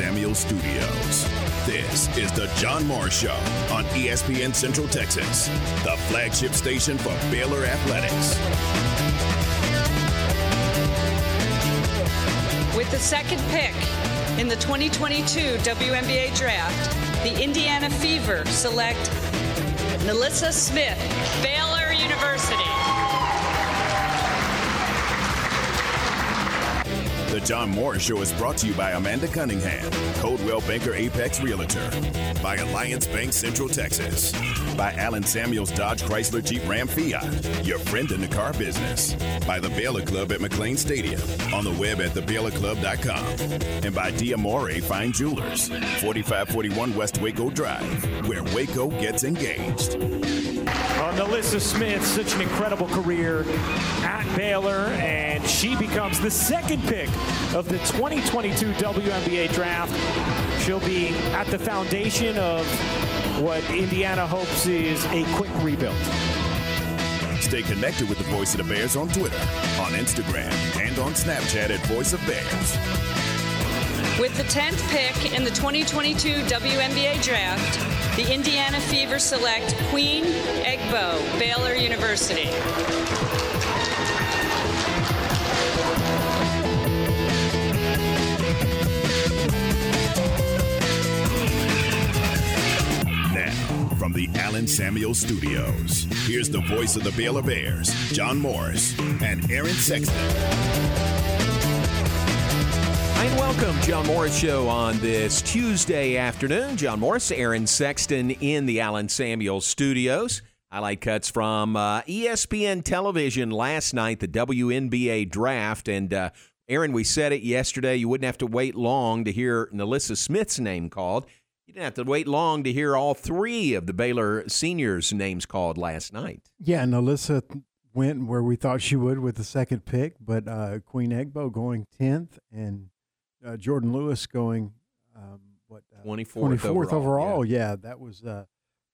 Samuel Studios. This is the John Morris Show on ESPN Central Texas, the flagship station for Baylor Athletics. With the second pick in the 2022 WNBA draft, the Indiana Fever select NaLyssa Smith, Baylor The John Morris Show is brought to you by Amanda Cunningham, Coldwell Banker Apex Realtor, by Alliance Bank Central Texas, by Allen Samuels Dodge Chrysler Jeep Ram Fiat, your friend in the car business, by the Baylor Club at McLane Stadium, on the web at thebaylorclub.com, and by Diamore Fine Jewelers, 4541 West Waco Drive, where Waco gets engaged. Uh, NaLyssa Smith, such an incredible career at Baylor, and she becomes the second pick of the 2022 WNBA draft. She'll be at the foundation of what Indiana hopes is a quick rebuild. Stay connected with the Voice of the Bears on Twitter, on Instagram, and on Snapchat at Voice of Bears. With the 10th pick in the 2022 WNBA draft, the Indiana Fever select Queen Egbo, Baylor University. From the Allen Samuel Studios, here's the voice of the Baylor Bears, John Morris and Aaron Sexton. And welcome, John Morris Show on this Tuesday afternoon. John Morris, Aaron Sexton in the Allen Samuel Studios. Highlight cuts from uh, ESPN television last night, the WNBA draft. And uh, Aaron, we said it yesterday. You wouldn't have to wait long to hear NaLyssa Smith's name called. You didn't have to wait long to hear all three of the Baylor seniors' names called last night. Yeah, NaLyssa went where we thought she would with the second pick, but uh, Queen Egbo going 10th and uh, Jordan Lewis going um, what uh, 24th, 24th overall. overall. Yeah. that was uh,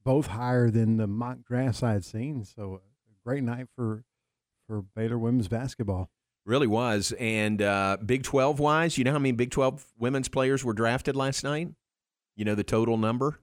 both higher than the mock drafts I had seen. So a great night for for Baylor women's basketball. Really was. And uh, Big 12 wise, you know how many Big 12 women's players were drafted last night? You know the total number?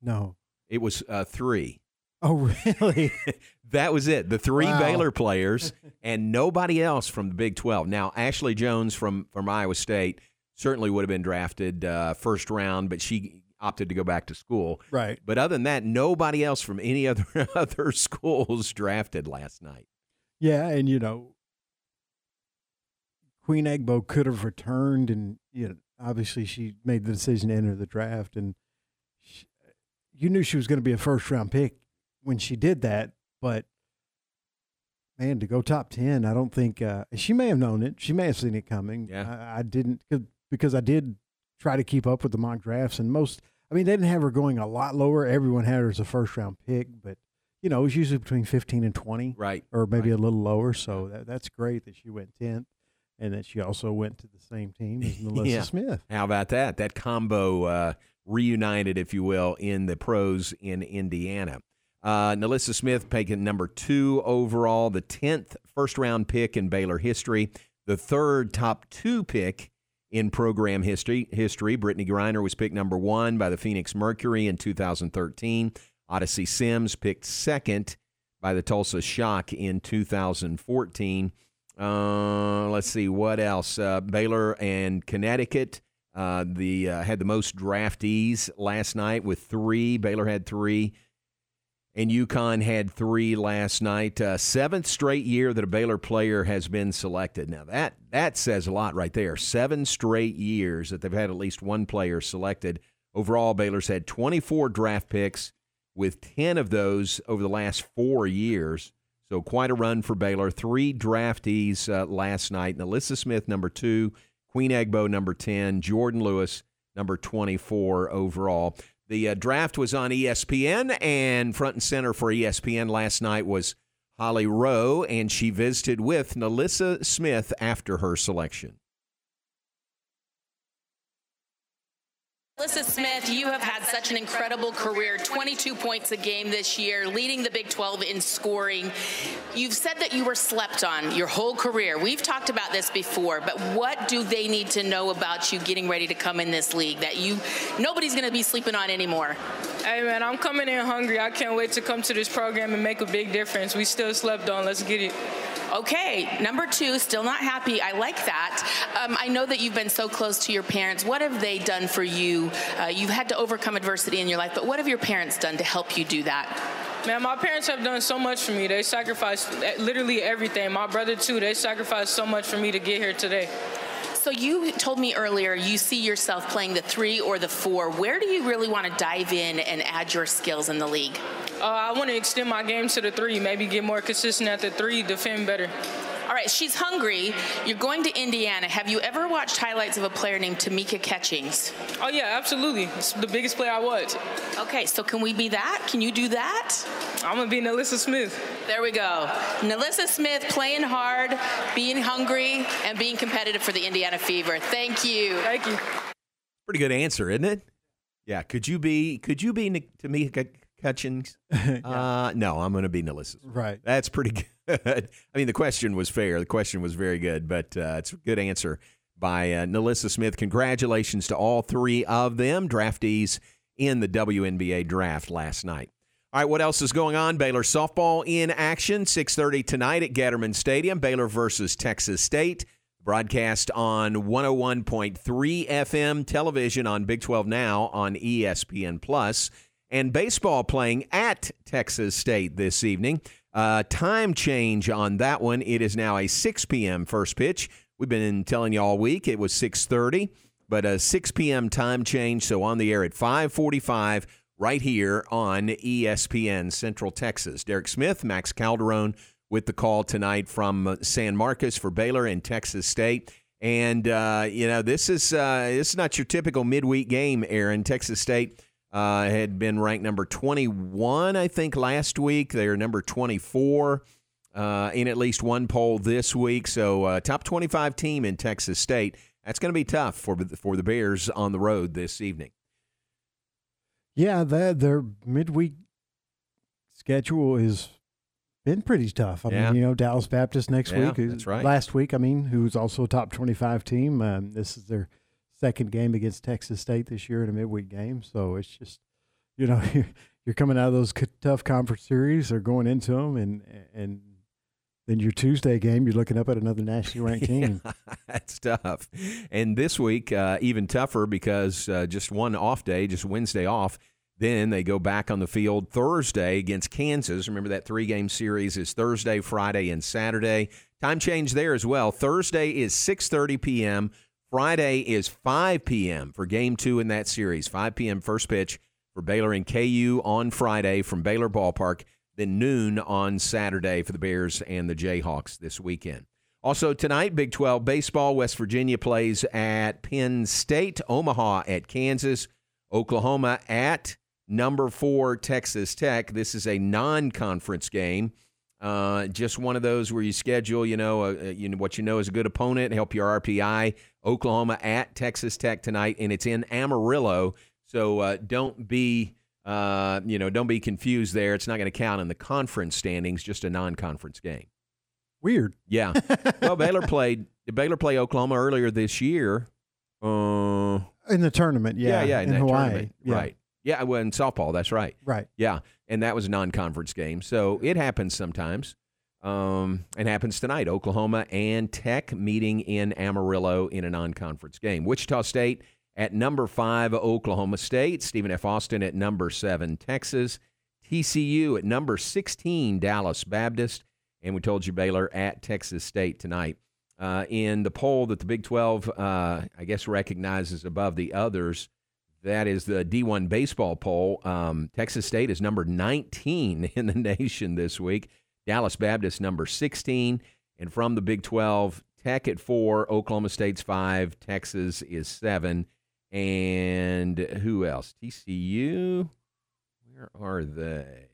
No. It was uh, three. Oh, really? that was it. The three Wow. Baylor players and nobody else from the Big 12. Now, Ashley Joens from, from Iowa State certainly would have been drafted uh, first round, but she opted to go back to school. right. But other than that, nobody else from any other other schools drafted last night. Yeah, and you know, Queen Egbo could have returned, and you know, obviously she made the decision to enter the draft, and she, you knew she was going to be a first round pick when she did that. But man, to go top ten, I don't think uh, she may have known it. She may have seen it coming. Yeah. I, I didn't because I did try to keep up with the mock drafts, and most. I mean, they didn't have her going a lot lower. Everyone had her as a first round pick, but you know, it was usually between fifteen and twenty Right. or maybe Right. a little lower. So that, that's great that she went 10th and that she also went to the same team as NaLyssa Yeah. Smith. How about that? That combo uh, reunited, if you will, in the pros in Indiana. Uh, NaLyssa Smith picking number two overall, the 10th first round pick in Baylor history, the third top two pick in program history. History. Brittney Griner was picked number one by the Phoenix Mercury in 2013. Odyssey Sims picked second by the Tulsa Shock in 2014. Uh, let's see what else. Uh, Baylor and Connecticut. Uh, the uh, had the most draftees last night with three. Baylor had three, and UConn had three last night. Uh, seventh straight year that a Baylor player has been selected. Now that that says a lot right there. Seven straight years that they've had at least one player selected. Overall, Baylor's had 24 draft picks, with 10 of those over the last four years. So quite a run for Baylor. Three draftees uh, last night. NaLyssa Smith, number two. Queen Egbo, number 10. Jordan Lewis, number 24 overall. The uh, draft was on ESPN, and front and center for ESPN last night was Holly Rowe, and she visited with NaLyssa Smith after her selection. NaLyssa Smith, you have had such an incredible career 22 points a game this year, leading the Big 12 in scoring. You've said that you were slept on your whole career. We've talked about this before, but what do they need to know about you getting ready to come in this league that you nobody's going to be sleeping on anymore? Hey man, I'm coming in hungry. I can't wait to come to this program and make a big difference. We still slept on. Let's get it. Okay, number two, still not happy. I like that. Um, I know that you've been so close to your parents. What have they done for you? Uh, you've had to overcome adversity in your life, but what have your parents done to help you do that? Man, my parents have done so much for me. They sacrificed eh, literally everything. My brother, too, they sacrificed so much for me to get here today. So you told me earlier you see yourself playing the three or the four. Where do you really want to dive in and add your skills in the league? Uh, I want to extend my game to the three, maybe get more consistent at the three, defend better. All right, she's hungry. You're going to Indiana. Have you ever watched highlights of a player named Tamika Catchings? Oh, yeah, absolutely. It's the biggest player I watch. Okay, so can we be that? Can you do that? I'm going to be NaLyssa Smith. There we go. NaLyssa Smith playing hard, being hungry, and being competitive for the Indiana Fever. Thank you. Thank you. Pretty good answer, isn't it? Yeah. Could you be? Could you be Tamika Catchings? yeah. uh, no, I'm going to be NaLyssa. Right. That's pretty good. I mean, the question was fair. The question was very good, but uh, it's a good answer by uh, NaLyssa Smith. Congratulations to all three of them, draftees in the WNBA draft last night. All right, what else is going on? Baylor softball in action, 6:30 tonight at Getterman Stadium. Baylor versus Texas State. Broadcast on 101.3 FM television on Big 12 Now on ESPN Plus, and baseball playing at Texas State this evening. Uh, time change on that one. It is now a 6 p.m. first pitch. We've been telling you all week it was 6:30, but a 6 p.m. time change. So on the air at 5:45 right here on ESPN Central Texas. Derek Smith, Max Calderone with the call tonight from San Marcos for Baylor and Texas State. And uh, you know this is uh, this is not your typical midweek game, Aaron. Texas State uh, had been ranked number 21, I think, last week. They're number 24 uh, in at least one poll this week. So, uh, top 25 team in Texas State. That's going to be tough for for the Bears on the road this evening. Yeah, that their midweek schedule has been pretty tough. I yeah. mean, you know, Dallas Baptist next yeah, week. That's right. Last week, I mean, who's also a top 25 team. Um, this is their second game against Texas State this year in a midweek game. So it's just, you know, you're, you're coming out of those tough conference series or going into them, and and then your Tuesday game, you're looking up at another nationally ranked team. yeah, that's tough. And this week, uh, even tougher because uh, just one off day, just Wednesday off. Then they go back on the field Thursday against Kansas. Remember that three game series is Thursday, Friday, and Saturday. Time change there as well. Thursday is 6:30 p.m. Friday is 5 p.m. for game two in that series. 5 p.m. first pitch for Baylor and KU on Friday from Baylor Ballpark, then noon on Saturday for the Bears and the Jayhawks this weekend. Also tonight, Big 12 baseball. West Virginia plays at Penn State, Omaha at Kansas, Oklahoma at number four Texas Tech. This is a non-conference game. Uh, just one of those where you schedule, you know, uh, you know what you know is a good opponent, help your RPI. Oklahoma at Texas Tech tonight, and it's in Amarillo. So uh, don't be, uh, you know, don't be confused there. It's not going to count in the conference standings, just a non-conference game. Weird. Yeah. well, Baylor played. Did Baylor play Oklahoma earlier this year? Uh, in the tournament, yeah, yeah, yeah, in, in Hawaii, yeah. right? Yeah, well, in softball, that's right. Right. Yeah, and that was a non-conference game, so it happens sometimes. Um, it happens tonight. Oklahoma and Tech meeting in Amarillo in a non-conference game. Wichita State at number five, Oklahoma State. Stephen F. Austin at number seven, Texas. TCU at number 16, Dallas Baptist. And we told you Baylor at Texas State tonight. Uh, in the poll that the Big 12, uh, I guess, recognizes above the others, that is the D1 baseball poll. Um, Texas State is number 19 in the nation this week. Dallas Baptist number 16. And from the Big 12, Tech at four, Oklahoma State's five, Texas is seven. And who else? TCU? Where are they?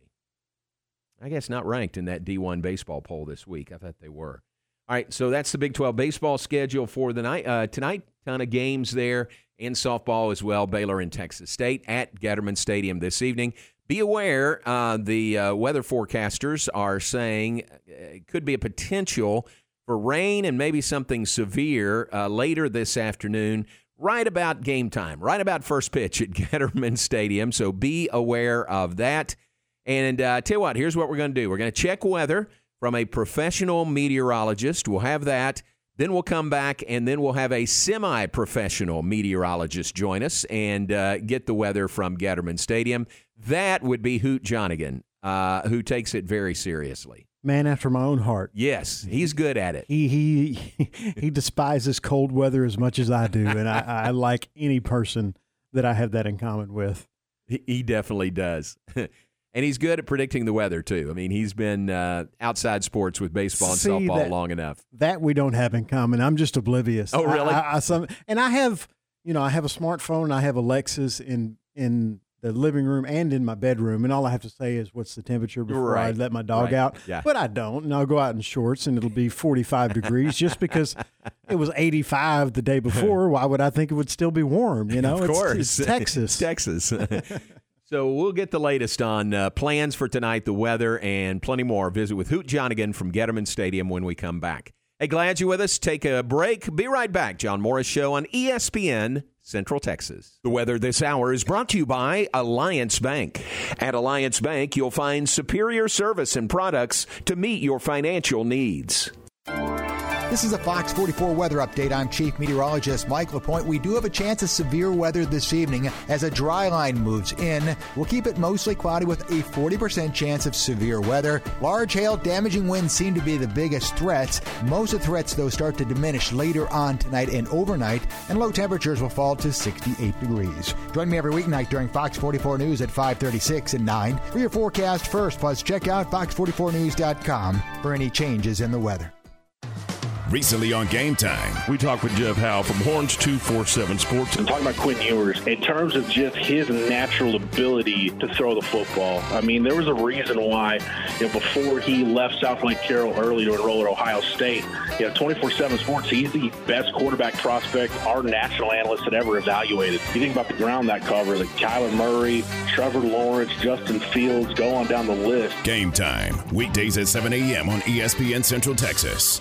I guess not ranked in that D1 baseball poll this week. I thought they were. All right, so that's the Big 12 baseball schedule for the night. Uh, tonight, ton of games there. And softball as well. Baylor and Texas State at Getterman Stadium this evening. Be aware, uh, the uh, weather forecasters are saying uh, it could be a potential for rain and maybe something severe uh, later this afternoon, right about game time, right about first pitch at Getterman Stadium. So be aware of that. And uh, tell you what, here's what we're going to do we're going to check weather from a professional meteorologist. We'll have that. Then we'll come back and then we'll have a semi professional meteorologist join us and uh, get the weather from Getterman Stadium. That would be Hoot Johnigan, uh, who takes it very seriously. Man after my own heart. Yes, he's good at it. He he he despises cold weather as much as I do, and I, I like any person that I have that in common with. He, he definitely does. and he's good at predicting the weather too. I mean, he's been uh, outside sports with baseball and See, softball that- long enough. That we don't have in common. I'm just oblivious. Oh, really? I, I, I, some, and I have, you know, I have a smartphone. And I have Alexas in in the living room and in my bedroom, and all I have to say is what's the temperature before I let my dog Right. out. Yeah. But I don't, and I'll go out in shorts, and it'll be 45 degrees just because it was 85 the day before. Why would I think it would still be warm? You know, of It's- course, it's, Texas. Texas. so we'll get the latest on uh, plans for tonight, the weather, and plenty more. Visit with Hoot Johnigan from Getterman Stadium when we come back. Hey, glad you're with us. Take a break. Be right back. John Morris Show on ESPN. Central Texas. The weather this hour is brought to you by Alliance Bank. At Alliance Bank, you'll find superior service and products to meet your financial needs. This is a Fox 44 weather update. I'm Chief Meteorologist Mike LaPointe. We do have a chance of severe weather this evening as a dry line moves in. We'll keep it mostly cloudy with a 40% chance of severe weather. Large hail, damaging winds seem to be the biggest threats. Most of the threats, though, start to diminish later on tonight and overnight, and low temperatures will fall to 68 degrees. Join me every weeknight during Fox 44 News at 536 and 9 for your forecast first. Plus, check out fox44news.com for any changes in the weather. Recently on Game Time, We talked with Jeff Howe from Horns 247 Sports. I'm talking about Quinn Ewers in terms of just his natural ability to throw the football. I mean, there was a reason why you know, before he left Southlake Carroll early to enroll at Ohio State, you know, 24/7 Sports, he's the best quarterback prospect our national analysts had ever evaluated. You think about the ground that covers, like Kyler Murray, Trevor Lawrence, Justin Fields, go on down the list. Game Time, weekdays at 7 a.m. on ESPN Central Texas.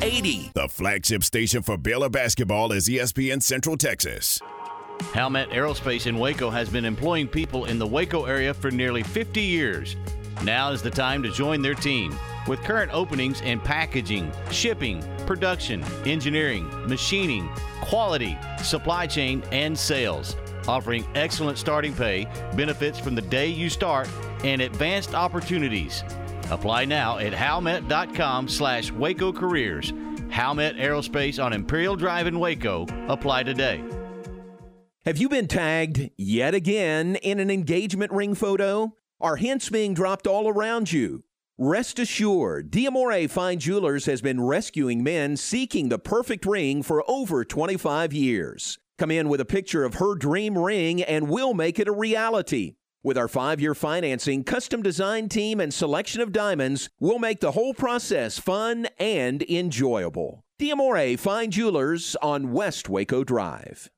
8080. The flagship station for Baylor basketball is ESPN Central Texas. Halmet Aerospace in Waco has been employing people in the Waco area for nearly 50 years. Now is the time to join their team. With current openings in packaging, shipping, production, engineering, machining, quality, supply chain, and sales, offering excellent starting pay, benefits from the day you start, and advanced opportunities. Apply now at halmet.com slash Waco Careers. Halmet Aerospace on Imperial Drive in Waco. Apply today. Have you been tagged yet again in an engagement ring photo? Are hints being dropped all around you? Rest assured, Diamore Fine Jewelers has been rescuing men seeking the perfect ring for over 25 years. Come in with a picture of her dream ring and we'll make it a reality. With our five year financing, custom design team, and selection of diamonds, we'll make the whole process fun and enjoyable. Diamore Fine Jewelers on West Waco Drive.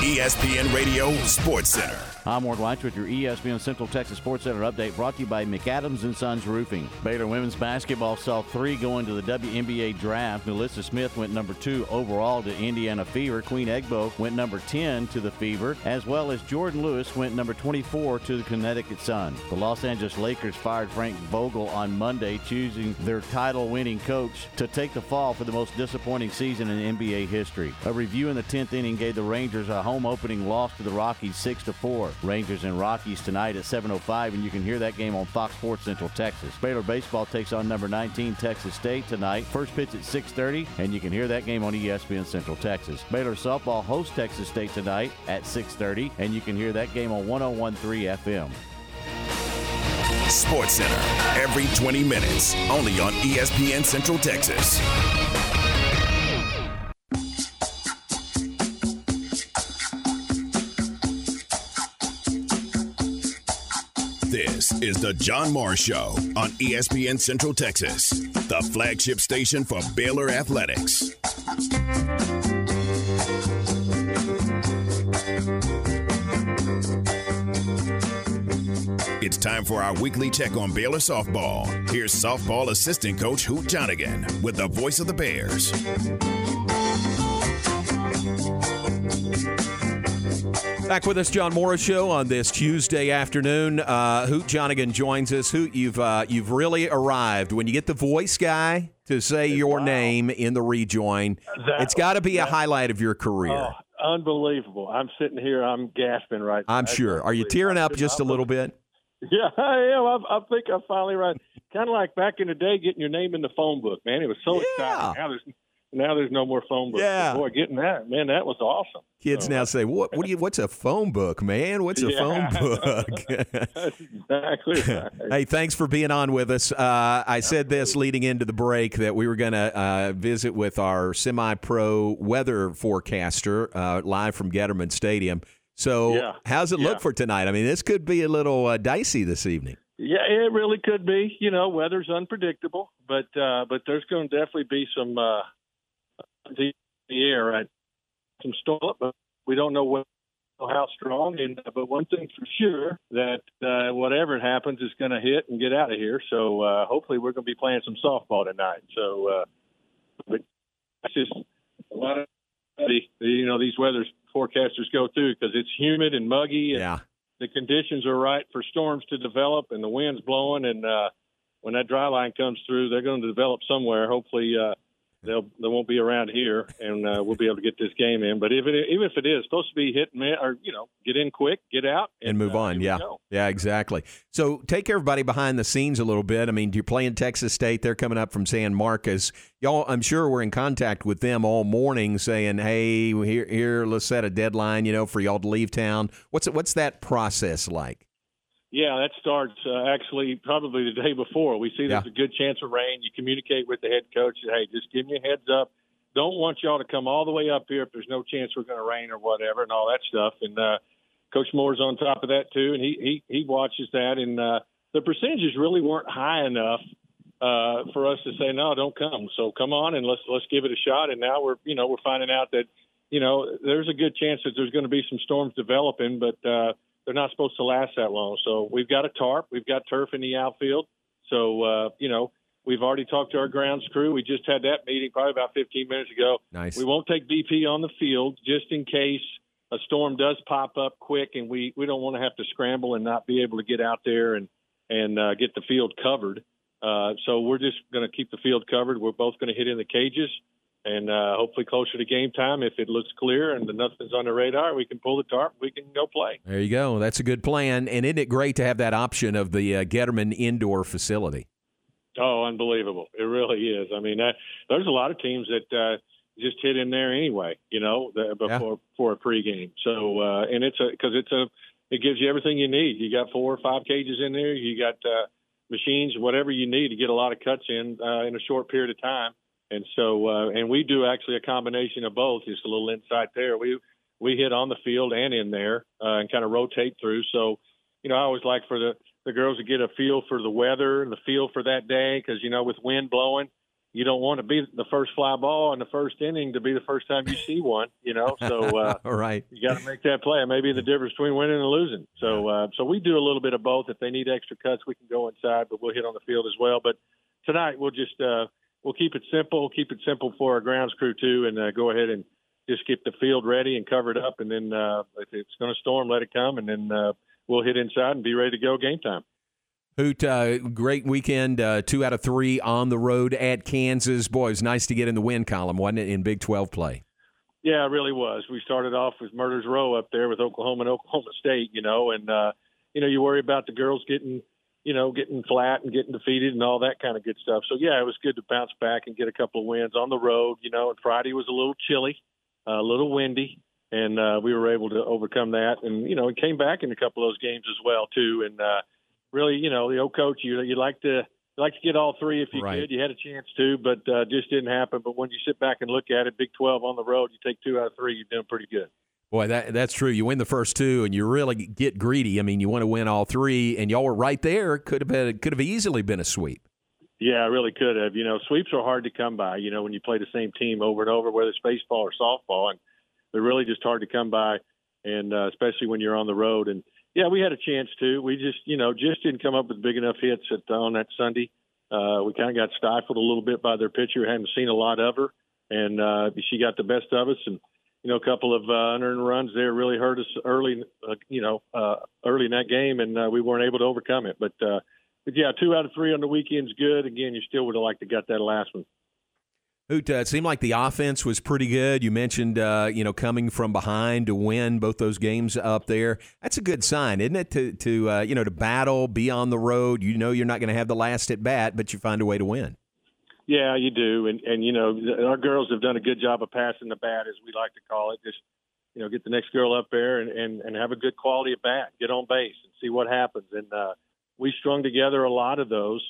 ESPN Radio Sports Center. I'm Ward White with your ESPN Central Texas Sports Center update brought to you by McAdams and Sons Roofing. Baylor women's basketball saw three going to the WNBA draft. NaLyssa Smith went number two overall to Indiana Fever. Queen Egbo went number 10 to the Fever, as well as Jordan Lewis went number 24 to the Connecticut Sun. The Los Angeles Lakers fired Frank Vogel on Monday, choosing their title-winning coach to take the fall for the most disappointing season in NBA history. A review in the 10th inning gave the Rangers a home opening loss to the Rockies 6 to 4. Rangers and Rockies tonight at 7:05, and you can hear that game on Fox Sports Central Texas. Baylor baseball takes on number 19 Texas State tonight. First pitch at 6:30, and you can hear that game on ESPN Central Texas. Baylor softball hosts Texas State tonight at 6:30, and you can hear that game on 101.3 FM. Sports Center every 20 minutes, only on ESPN Central Texas. Is the John Morris Show on ESPN Central Texas, the flagship station for Baylor Athletics. It's time for our weekly check on Baylor softball. Here's softball assistant coach Hoot Johnigan with the voice of the Bears. Back with us, John Morris Show on this Tuesday afternoon. Uh, Hoot Johnigan joins us. Hoot, you've uh, you've really arrived. When you get the voice guy to say your wow. name in the rejoin, That- it's got to be a highlight of your career. Oh, unbelievable. I'm sitting here, I'm gasping right now. I'm sure. Are you tearing up just a little bit? Yeah, I am. I, I think I'm finally right. Kind of like back in the day, getting your name in the phone book, man. It was so exciting. Now there's now there's no more phone books. Yeah. Boy, getting that, man, that was awesome. Kids now say, "What? What do you? What's a phone book, man? What's a Yeah. phone book?" Exactly right. Hey, thanks for being on with us. Uh, I said this leading into the break that we were going to uh, visit with our semi-pro weather forecaster uh, live from Getterman Stadium. So, Yeah. how's it Yeah. look for tonight? I mean, this could be a little uh, dicey this evening. Yeah, it really could be. You know, weather's unpredictable, but uh, but there's going to definitely be some uh, the, the air, right? Some storm, but we don't know what how strong. And but one thing's for sure that uh, whatever happens is going to hit and get out of here. So uh, hopefully we're going to be playing some softball tonight. So, uh, but it's just a lot of the, the you know these weather forecasters go through because it's humid and muggy. And Yeah. the conditions are right for storms to develop and the wind's blowing and uh when that dry line comes through they're going to develop somewhere hopefully uh they'll they won't be around here and uh, we'll be able to get this game in but if it even if it is supposed to be hit and miss, or you know get in quick get out And move uh, on, yeah, yeah, exactly. So take everybody behind the scenes a little bit. I mean, you're playing Texas State; they're coming up from San Marcos. Y'all, I'm sure we're in contact with them all morning, saying, "Hey, here, here, let's set a deadline, you know, for y'all to leave town." What's what's that process like? Yeah, that starts uh, actually probably the day before. We see there's Yeah. a good chance of rain. You communicate with the head coach. Hey, just give me a heads up. Don't want y'all to come all the way up here if there's no chance we're going to rain or whatever and all that stuff. And uh, Coach Moore's on top of that too, and he he he watches that. And uh, the percentages really weren't high enough uh, for us to say no, don't come. So come on and let's let's give it a shot. And now we're you know we're finding out that you know there's a good chance that there's going to be some storms developing, but uh, they're not supposed to last that long. So we've got a tarp, we've got turf in the outfield. So uh, you know we've already talked to our grounds crew. We just had that meeting probably about 15 minutes ago. Nice. We won't take BP on the field just in case a storm does pop up quick, and we we don't want to have to scramble and not be able to get out there and and uh, get the field covered. Uh, so we're just going to keep the field covered. We're both going to hit in the cages, and uh, hopefully closer to game time, if it looks clear and nothing's on the radar, we can pull the tarp. We can go play. There you go. That's a good plan. And isn't it great to have that option of the uh, Getterman indoor facility? Oh, unbelievable! It really is. I mean, that, there's a lot of teams that uh, just hit in there anyway. You know, the, before for a pregame. So, uh, and it's a because it's a it gives you everything you need. You got four or five cages in there. You got uh, machines, whatever you need to get a lot of cuts in uh, in a short period of time. And so, uh, and we do actually a combination of both. Just a little insight there. We we hit on the field and in there uh, and kind of rotate through. So, you know, I always like for the the girls to get a feel for the weather and the feel for that day because you know with wind blowing, you don't want to be the first fly ball in the first inning to be the first time you see one, you know. So uh, All right. you got to make that play. It may be the difference between winning and losing. So uh, so we do a little bit of both. If they need extra cuts, we can go inside, but we'll hit on the field as well. But tonight we'll just uh, we'll keep it simple. Keep it simple for our grounds crew too, and uh, go ahead and just keep the field ready and cover it up. And then uh, if it's going to storm, let it come, and then uh, we'll hit inside and be ready to go game time. Hoot, uh, great weekend. Uh, two out of three on the road at Kansas. Boy, it was nice to get in the win column, wasn't it, in Big 12 play? Yeah, it really was. We started off with Murders Row up there with Oklahoma and Oklahoma State, you know, and uh, you know you worry about the girls getting, you know, getting flat and getting defeated and all that kind of good stuff. So yeah, it was good to bounce back and get a couple of wins on the road, you know. And Friday was a little chilly, uh, a little windy, and uh, we were able to overcome that. And you know, it came back in a couple of those games as well too. And uh, really, you know, the old coach, you you like to you like to get all three if you Right. could. You had a chance to, but uh, just didn't happen. But when you sit back and look at it, Big 12 on the road, you take two out of three, you're doing pretty good. Boy, that that's true. You win the first two, and you really get greedy. I mean, you want to win all three, and y'all were right there. Could have been, could have easily been a sweep. Yeah, I really could have. You know, sweeps are hard to come by. You know, when you play the same team over and over, whether it's baseball or softball, and they're really just hard to come by, and uh, especially when you're on the road. And yeah, we had a chance to. We just, you know, just didn't come up with big enough hits at, on that Sunday. Uh, we kind of got stifled a little bit by their pitcher. Hadn't seen a lot of her, and uh, she got the best of us. And you know, a couple of uh, unearned runs there really hurt us early. Uh, you know, uh, early in that game, and uh, we weren't able to overcome it. But uh, but yeah, two out of three on the weekend's good. Again, you still would have liked to got that last one. Uh, it seemed like the offense was pretty good. You mentioned, uh, you know, coming from behind to win both those games up there. That's a good sign, isn't it? To, to uh, you know, to battle, be on the road. You know, you're not going to have the last at bat, but you find a way to win. Yeah, you do, and and you know our girls have done a good job of passing the bat, as we like to call it. Just you know, get the next girl up there and and, and have a good quality at bat, get on base, and see what happens. And uh, we strung together a lot of those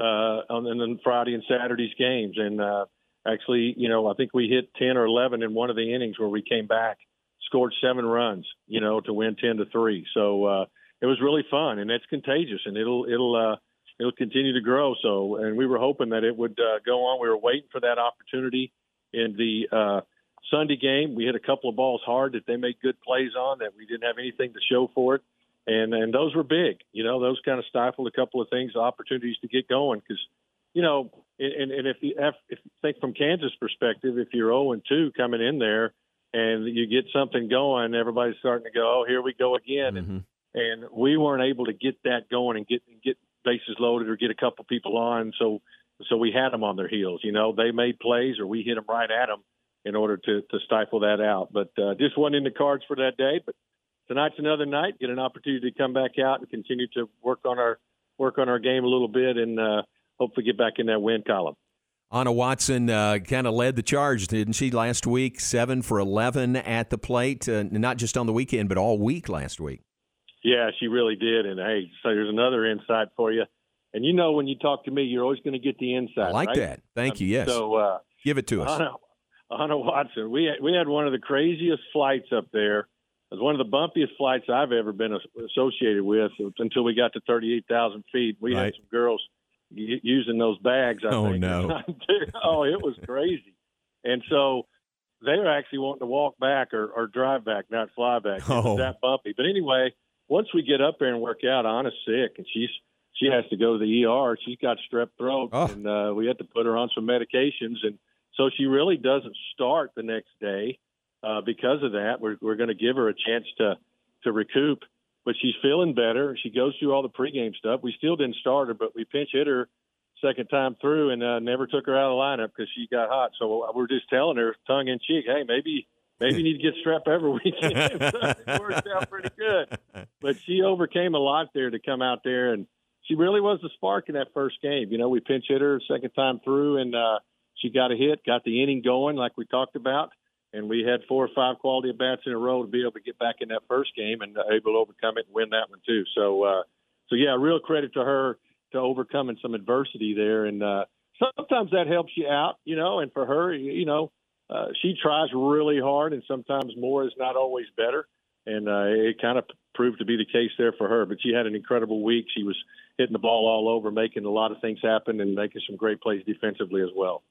uh, on and then Friday and Saturday's games, and uh, actually, you know, I think we hit ten or eleven in one of the innings where we came back, scored seven runs, you know, to win ten to three. So uh, it was really fun, and it's contagious, and it'll it'll. Uh, it'll continue to grow. So, and we were hoping that it would uh, go on. We were waiting for that opportunity in the uh, Sunday game. We hit a couple of balls hard that they made good plays on that we didn't have anything to show for it, and and those were big. You know, those kind of stifled a couple of things, opportunities to get going because. You know, and, and if you have, if you think from Kansas perspective, if you're 0 and 2 coming in there and you get something going, everybody's starting to go, oh, here we go again. And and we weren't able to get that going and get get bases loaded or get a couple people on. So so we had them on their heels. You know, they made plays or we hit them right at them in order to to stifle that out. But uh, just wasn't in the cards for that day. But tonight's another night. Get an opportunity to come back out and continue to work on our work on our game a little bit and uh, hopefully get back in that win column. Anna Watson uh, kind of led the charge, didn't she, last week? Seven for 11 at the plate, uh, not just on the weekend, but all week last week. Yeah, she really did. And hey, so there's another insight for you. And you know, when you talk to me, you're always going to get the insight. I like right? that. Thank you. Yes. So uh, Give it to us. Anna, Anna Watson, we had, we had one of the craziest flights up there. It was one of the bumpiest flights I've ever been associated with until we got to 38,000 feet. We had some girls y- using those bags. I Oh, think. no. oh, it was crazy. And so they were actually wanting to walk back or, or drive back, not fly back. It was Oh. that bumpy. But anyway, once we get up there and work out, Anna's sick, and she's she has to go to the ER. She's got strep throat, Oh. and uh, we had to put her on some medications, and so she really doesn't start the next day uh, because of that. We're we're going to give her a chance to to recoup, but she's feeling better. She goes through all the pregame stuff. We still didn't start her, but we pinch hit her second time through and uh, never took her out of the lineup because she got hot. So we're just telling her tongue in cheek, hey, maybe maybe you need to get strep every weekend. it worked out pretty good. But she overcame a lot there to come out there, and she really was the spark in that first game. You know, we pinch hit her second time through, and uh, she got a hit, got the inning going like we talked about. And we had four or five quality at bats in a row to be able to get back in that first game and uh, able to overcome it and win that one too. So, uh, so yeah, real credit to her to overcoming some adversity there. And uh, sometimes that helps you out, you know. And for her, you, you know, uh, she tries really hard, and sometimes more is not always better. And uh, it kind of proved to be the case there for her. But she had an incredible week. She was hitting the ball all over, making a lot of things happen, and making some great plays defensively as well.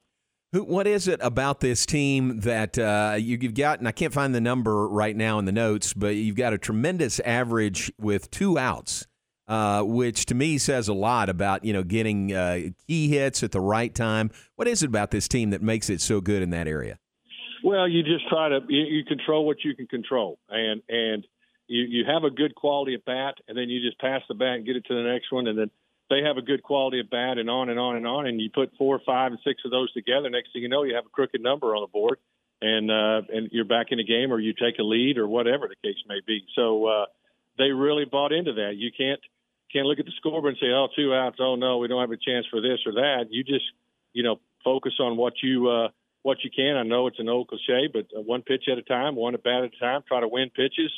What is it about this team that uh, you, have got? And I can't find the number right now in the notes, but you've got a tremendous average with two outs, uh, which to me says a lot about you know getting uh, key hits at the right time. What is it about this team that makes it so good in that area? Well, you just try to you, you control what you can control, and and you you have a good quality at bat, and then you just pass the bat and get it to the next one, and then they have a good quality at bat, and on and on and on, and you put four, five, and six of those together. Next thing you know, you have a crooked number on the board, and uh, and you're back in the game, or you take a lead, or whatever the case may be. So uh, they really bought into that. You can't can't look at the scoreboard and say, oh, two outs. Oh no, we don't have a chance for this or that. You just you know focus on what you. Uh, what you can. I know it's an old cliche, but uh, one pitch at a time, one at bat at a time. Try to win pitches.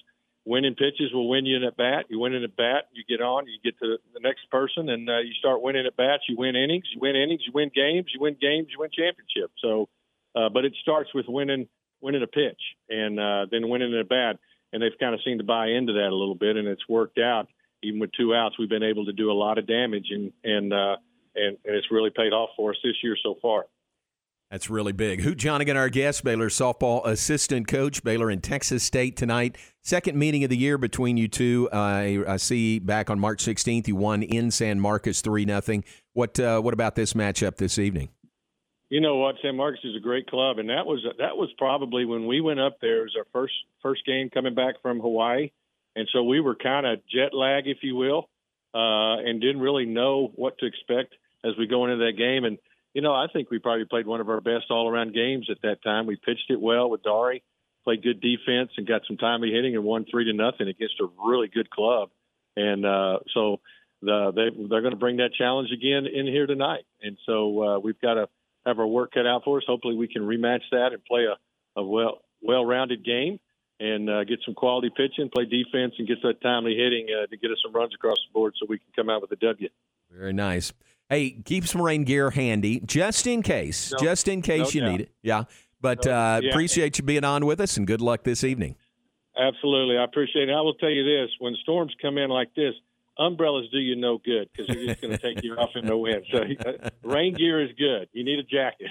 Winning pitches will win you an at bat. You win an at bat, you get on, you get to the next person, and uh, you start winning at bats. You win innings, you win innings, you win games, you win games, you win championships. So, uh, but it starts with winning winning a pitch and uh, then winning an at bat. And they've kind of seemed to buy into that a little bit, and it's worked out. Even with two outs, we've been able to do a lot of damage, and and uh, and, and it's really paid off for us this year so far. That's really big. Hoot Johnigan, our guest, Baylor softball assistant coach, Baylor and Texas State tonight. Second meeting of the year between you two. Uh, I see back on March 16th, you won in San Marcos 3 nothing. What uh, What about this matchup this evening? You know what, San Marcos is a great club, and that was that was probably when we went up there. It was our first first game coming back from Hawaii, and so we were kind of jet lag, if you will, uh, and didn't really know what to expect as we go into that game. And you know, I think we probably played one of our best all around games at that time. We pitched it well with Dari, played good defense, and got some timely hitting and won three to nothing against a really good club. And uh, so the, they, they're going to bring that challenge again in here tonight. And so uh, we've got to have our work cut out for us. Hopefully, we can rematch that and play a, a well well rounded game and uh, get some quality pitching, play defense, and get that timely hitting uh, to get us some runs across the board so we can come out with a W. Very nice. Hey, keep some rain gear handy just in case, no, just in case no you doubt. need it. Yeah. But no, uh, yeah. appreciate you being on with us and good luck this evening. Absolutely. I appreciate it. I will tell you this when storms come in like this, umbrellas do you no good because they're just going to take you off in the wind. So uh, rain gear is good. You need a jacket.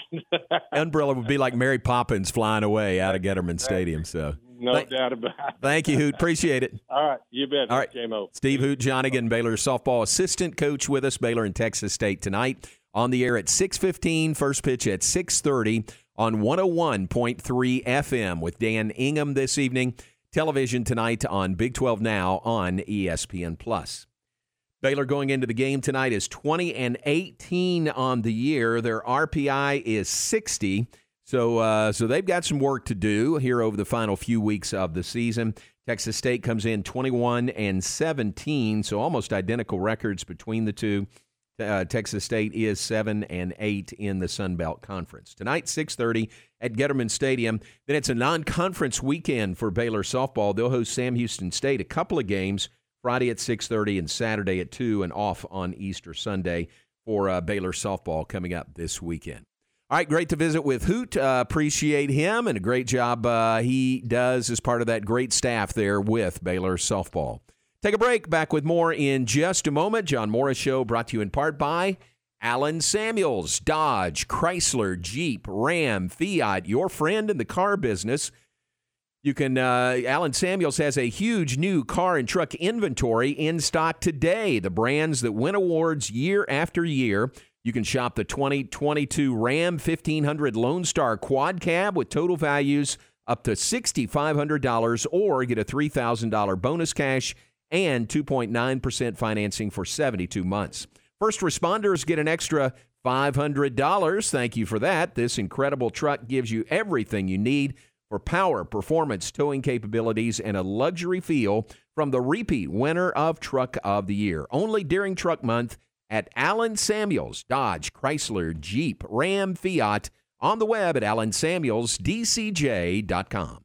Umbrella would be like Mary Poppins flying away out of Getterman Stadium. So no doubt about it. Thank you, Hoot. Appreciate it. All right, you bet. All right, JMO. Steve Hoot Johnigan, Baylor softball assistant coach with us, Baylor and Texas State tonight. On the air at 6.15, first pitch at 6.30 on 101.3 FM with Dan Ingham this evening. Television tonight on Big 12 Now on ESPN+. Plus. Baylor going into the game tonight is 20 and 18 on the year. Their RPI is 60. So, uh, so they've got some work to do here over the final few weeks of the season. Texas State comes in 21 and 17, so almost identical records between the two. Uh, Texas State is seven and eight in the Sun Belt Conference tonight, 6:30 at Getterman Stadium. Then it's a non-conference weekend for Baylor softball. They'll host Sam Houston State a couple of games Friday at 6:30 and Saturday at two, and off on Easter Sunday for uh, Baylor softball coming up this weekend. All right, great to visit with Hoot. Uh, appreciate him and a great job uh, he does as part of that great staff there with Baylor softball. Take a break. Back with more in just a moment. John Morris Show brought to you in part by Allen Samuels, Dodge, Chrysler, Jeep, Ram, Fiat, your friend in the car business. You can, uh, Allen Samuels has a huge new car and truck inventory in stock today. The brands that win awards year after year. You can shop the 2022 Ram 1500 Lone Star Quad Cab with total values up to $6,500 or get a $3,000 bonus cash and 2.9% financing for 72 months. First responders get an extra $500. Thank you for that. This incredible truck gives you everything you need for power, performance, towing capabilities, and a luxury feel from the repeat winner of Truck of the Year. Only during Truck Month at Allen Samuels, Dodge, Chrysler, Jeep, Ram, Fiat, on the web at allensamuelsdcj.com.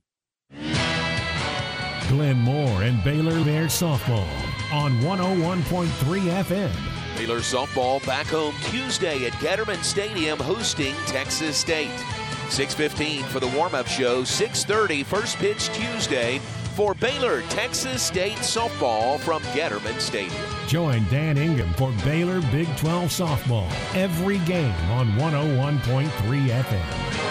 Glenn Moore and Baylor Bear softball on 101.3 FM. Baylor softball back home Tuesday at Getterman Stadium hosting Texas State. 6:15 for the warm-up show, 6:30 first pitch Tuesday for Baylor Texas State softball from Getterman Stadium. Join Dan Ingham for Baylor Big 12 softball every game on 101.3 FM.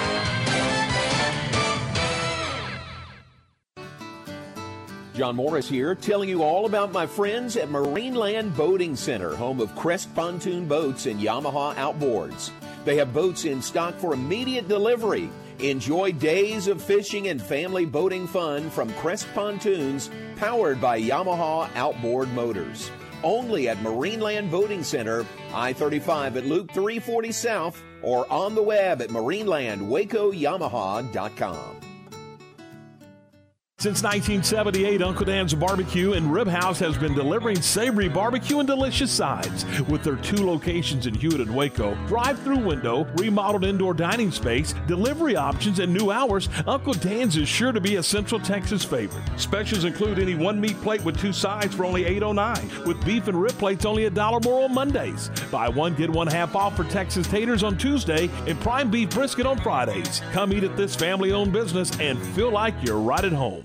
John Morris here, telling you all about my friends at Marineland Boating Center, home of Crest Pontoon Boats and Yamaha Outboards. They have boats in stock for immediate delivery. Enjoy days of fishing and family boating fun from Crest Pontoons, powered by Yamaha Outboard Motors. Only at Marineland Boating Center, I 35 at Loop 340 South, or on the web at marinelandwacoyamaha.com. Since 1978, Uncle Dan's Barbecue and Rib House has been delivering savory barbecue and delicious sides. With their two locations in Hewitt and Waco, drive-through window, remodeled indoor dining space, delivery options, and new hours, Uncle Dan's is sure to be a Central Texas favorite. Specials include any one meat plate with two sides for only $8.09, with beef and rib plates only a dollar more on Mondays. Buy one get one half off for Texas taters on Tuesday and prime beef brisket on Fridays. Come eat at this family-owned business and feel like you're right at home.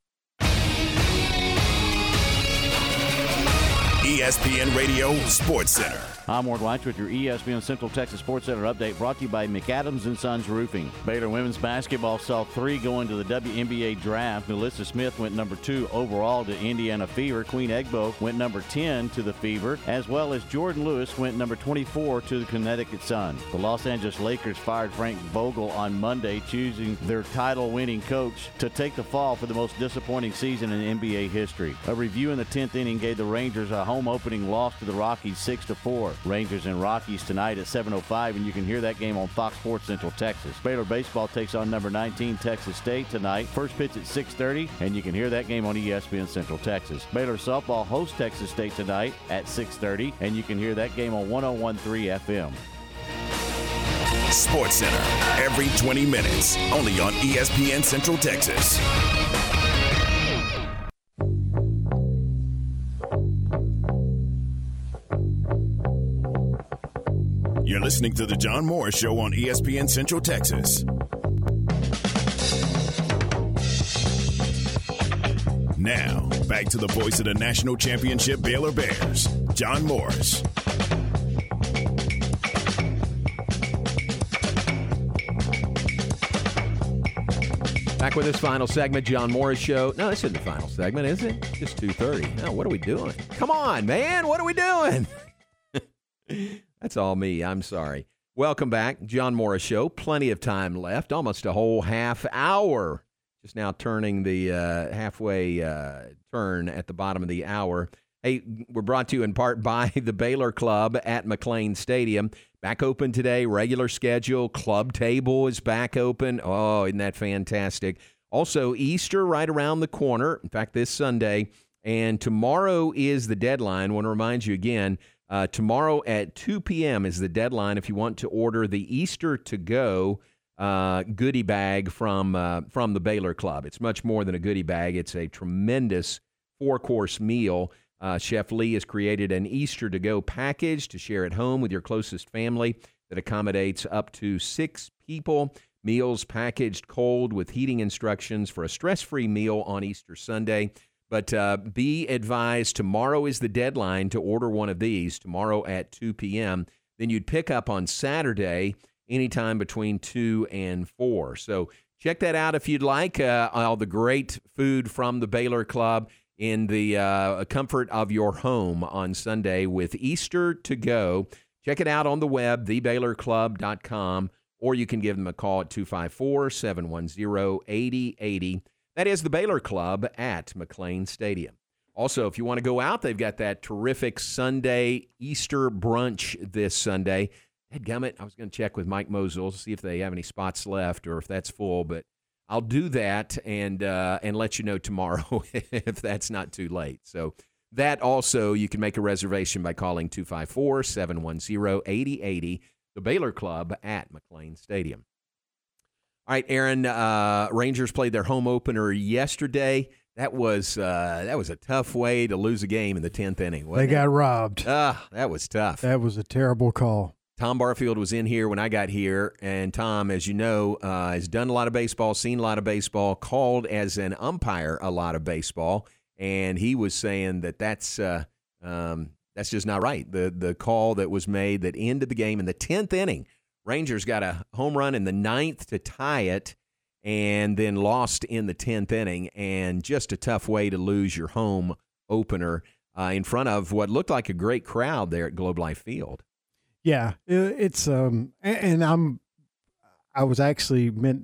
ESPN Radio Sports Center. I'm Ward White with your ESPN Central Texas Sports Center update brought to you by McAdams and Sons Roofing. Baylor women's basketball saw three going to the WNBA draft. NaLyssa Smith went number two overall to Indiana Fever. Queen Egbo went number 10 to the Fever, as well as Jordan Lewis went number 24 to the Connecticut Sun. The Los Angeles Lakers fired Frank Vogel on Monday, choosing their title winning coach to take the fall for the most disappointing season in NBA history. A review in the 10th inning gave the Rangers a home opening loss to the Rockies 6 to 4. Rangers and Rockies tonight at 7:05, and you can hear that game on Fox Sports Central Texas. Baylor baseball takes on number 19 Texas State tonight. First pitch at 6:30, and you can hear that game on ESPN Central Texas. Baylor softball hosts Texas State tonight at 6:30, and you can hear that game on 101.3 FM. Sports Center every 20 minutes, only on ESPN Central Texas. You're listening to the John Morris Show on ESPN Central Texas. Now, back to the voice of the national championship Baylor Bears, John Morris. Back with this final segment, John Morris Show. No, this isn't the final segment, is it? Just 2.30. No, what are we doing? Come on, man. What are we doing? That's all me. I'm sorry. Welcome back, John Morris Show. Plenty of time left, almost a whole half hour. Just now turning the uh, halfway uh, turn at the bottom of the hour. Hey, we're brought to you in part by the Baylor Club at McLane Stadium. Back open today, regular schedule. Club table is back open. Oh, isn't that fantastic? Also, Easter right around the corner. In fact, this Sunday. And tomorrow is the deadline. I want to remind you again uh, tomorrow at 2 p.m. is the deadline if you want to order the Easter to go uh, goodie bag from uh, from the Baylor Club. It's much more than a goodie bag. It's a tremendous four course meal. Uh, Chef Lee has created an Easter to go package to share at home with your closest family that accommodates up to six people. Meals packaged cold with heating instructions for a stress free meal on Easter Sunday. But uh, be advised, tomorrow is the deadline to order one of these, tomorrow at 2 p.m. Then you'd pick up on Saturday anytime between 2 and 4. So check that out if you'd like. Uh, all the great food from the Baylor Club in the uh, comfort of your home on Sunday with Easter to go. Check it out on the web, thebaylorclub.com, or you can give them a call at 254 710 8080. That is the Baylor Club at McLane Stadium. Also, if you want to go out, they've got that terrific Sunday Easter brunch this Sunday. Head gummit, I was going to check with Mike Mosel, to see if they have any spots left or if that's full, but I'll do that and uh, and let you know tomorrow if that's not too late. So that also you can make a reservation by calling 254-710-8080, the Baylor Club at McLane Stadium. All right, Aaron. Uh, Rangers played their home opener yesterday. That was uh, that was a tough way to lose a game in the tenth inning. They got it? robbed. Ah, that was tough. That was a terrible call. Tom Barfield was in here when I got here, and Tom, as you know, uh, has done a lot of baseball, seen a lot of baseball, called as an umpire a lot of baseball, and he was saying that that's uh, um, that's just not right. The the call that was made that ended the game in the tenth inning. Rangers got a home run in the ninth to tie it, and then lost in the tenth inning, and just a tough way to lose your home opener uh, in front of what looked like a great crowd there at Globe Life Field. Yeah, it's um, and I'm, I was actually meant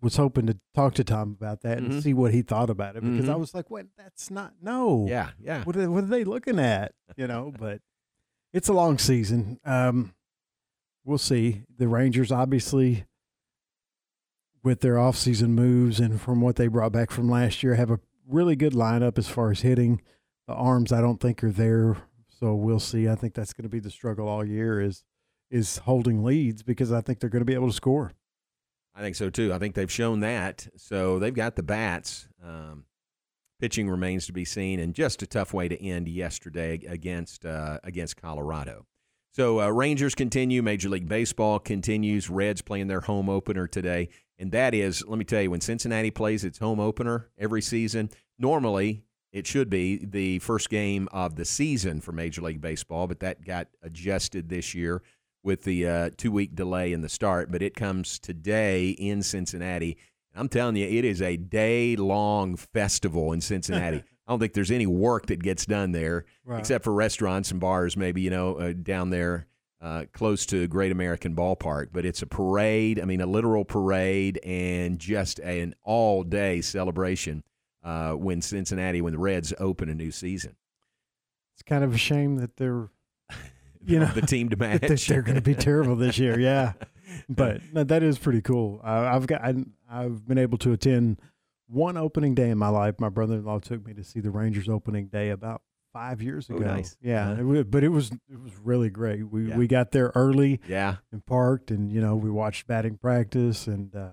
was hoping to talk to Tom about that and Mhm. see what he thought about it because I Mhm. was like, "What? That's not no." Yeah, yeah. What are, what are they looking at? You know, but it's a long season. Um, we'll see. The Rangers obviously, with their offseason moves and from what they brought back from last year, have a really good lineup as far as hitting. The arms, I don't think are there, so we'll see. I think that's going to be the struggle all year is is holding leads because I think they're going to be able to score. I think so too. I think they've shown that. So they've got the bats. Um, pitching remains to be seen, and just a tough way to end yesterday against uh, against Colorado. So uh, Rangers continue. Major League Baseball continues. Reds playing their home opener today, and that is, let me tell you, when Cincinnati plays its home opener every season, normally it should be the first game of the season for Major League Baseball, but that got adjusted this year with the uh, two week delay in the start. But it comes today in Cincinnati. I'm telling you, it is a day long festival in Cincinnati. I don't think there's any work that gets done there Right. except for restaurants and bars, maybe, you know, uh, down there uh, close to Great American Ballpark. But it's a parade, I mean, a literal parade and just an all day celebration uh, when Cincinnati, when the Reds open a new season. It's kind of a shame that they're, you know, The team to that match. they're going to be terrible this year. Yeah, but no, that is pretty cool. I, I've got I, I've been able to attend one opening day in my life. My brother-in-law took me to see the Rangers opening day about five years ago. nice. Yeah, Uh-huh. it wa- but it was it was really great. We Yeah. we got there early. Yeah. and parked, and you know we watched batting practice, and uh,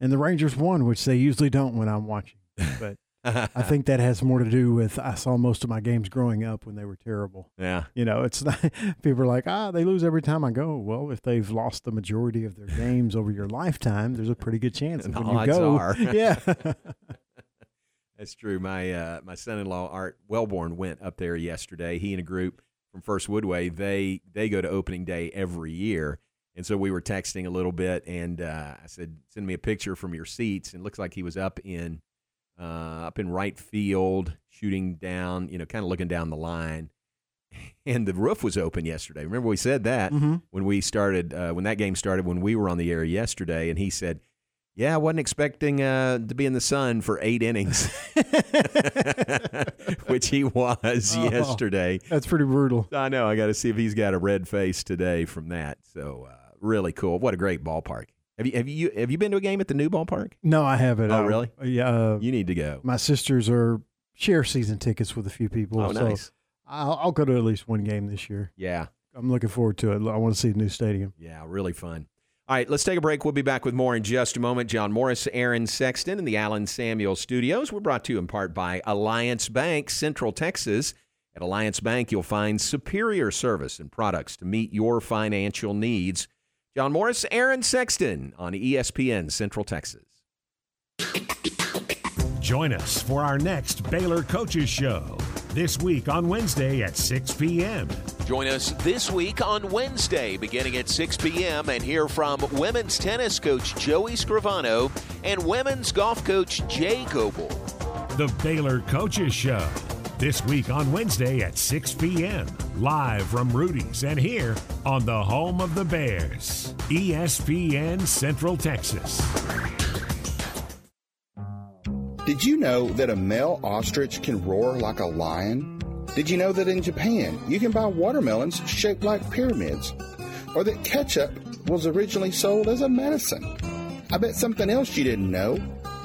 and the Rangers won, which they usually don't when I'm watching. But I think that has more to do with I saw most of my games growing up when they were terrible. Yeah. You know, it's not people are like, ah, they lose every time I go. Well, if they've lost the majority of their games over your lifetime, there's a pretty good chance that when you odds go, are. yeah, That's true. My uh, my son-in-law Art Wellborn went up there yesterday. He and a group from First Woodway they they go to opening day every year, and so we were texting a little bit, and uh, I said, "Send me a picture from your seats." And it looks like he was up in uh, up in right field, shooting down, you know, kind of looking down the line. And the roof was open yesterday. Remember we said that Mhm. when we started uh, when that game started when we were on the air yesterday, and he said. Yeah, I wasn't expecting uh, to be in the sun for eight innings, which he was Oh, yesterday. that's pretty brutal. I know. I got to see if he's got a red face today from that. So uh, really cool. What a great ballpark. Have you have you have you been to a game at the new ballpark? No, I haven't. Oh, I- really? Yeah, uh, You need to go. my sisters are share season tickets with a few people. Oh, so nice. I'll, I'll go to at least one game this year. Yeah. I'm looking forward to it. I want to see the new stadium. Yeah, really fun. All right, let's take a break. We'll be back with more in just a moment. John Morris, Aaron Sexton, in the Allen Samuel Studios. We're brought to you in part by Alliance Bank, Central Texas. At Alliance Bank, you'll find superior service and products to meet your financial needs. John Morris, Aaron Sexton on ESPN Central Texas. Join us for our next Baylor Coaches Show this week on Wednesday at 6 p.m. Join us this week on Wednesday, beginning at 6 p.m., and hear from women's tennis coach Joey Scrivano and women's golf coach Jay Goble. The Baylor Coaches Show. This week on Wednesday at 6 p.m. Live from Rudy's and here on the home of the Bears, ESPN Central Texas. Did you know that a male ostrich can roar like a lion? Did you know that in Japan you can buy watermelons shaped like pyramids? Or that ketchup was originally sold as a medicine? I bet something else you didn't know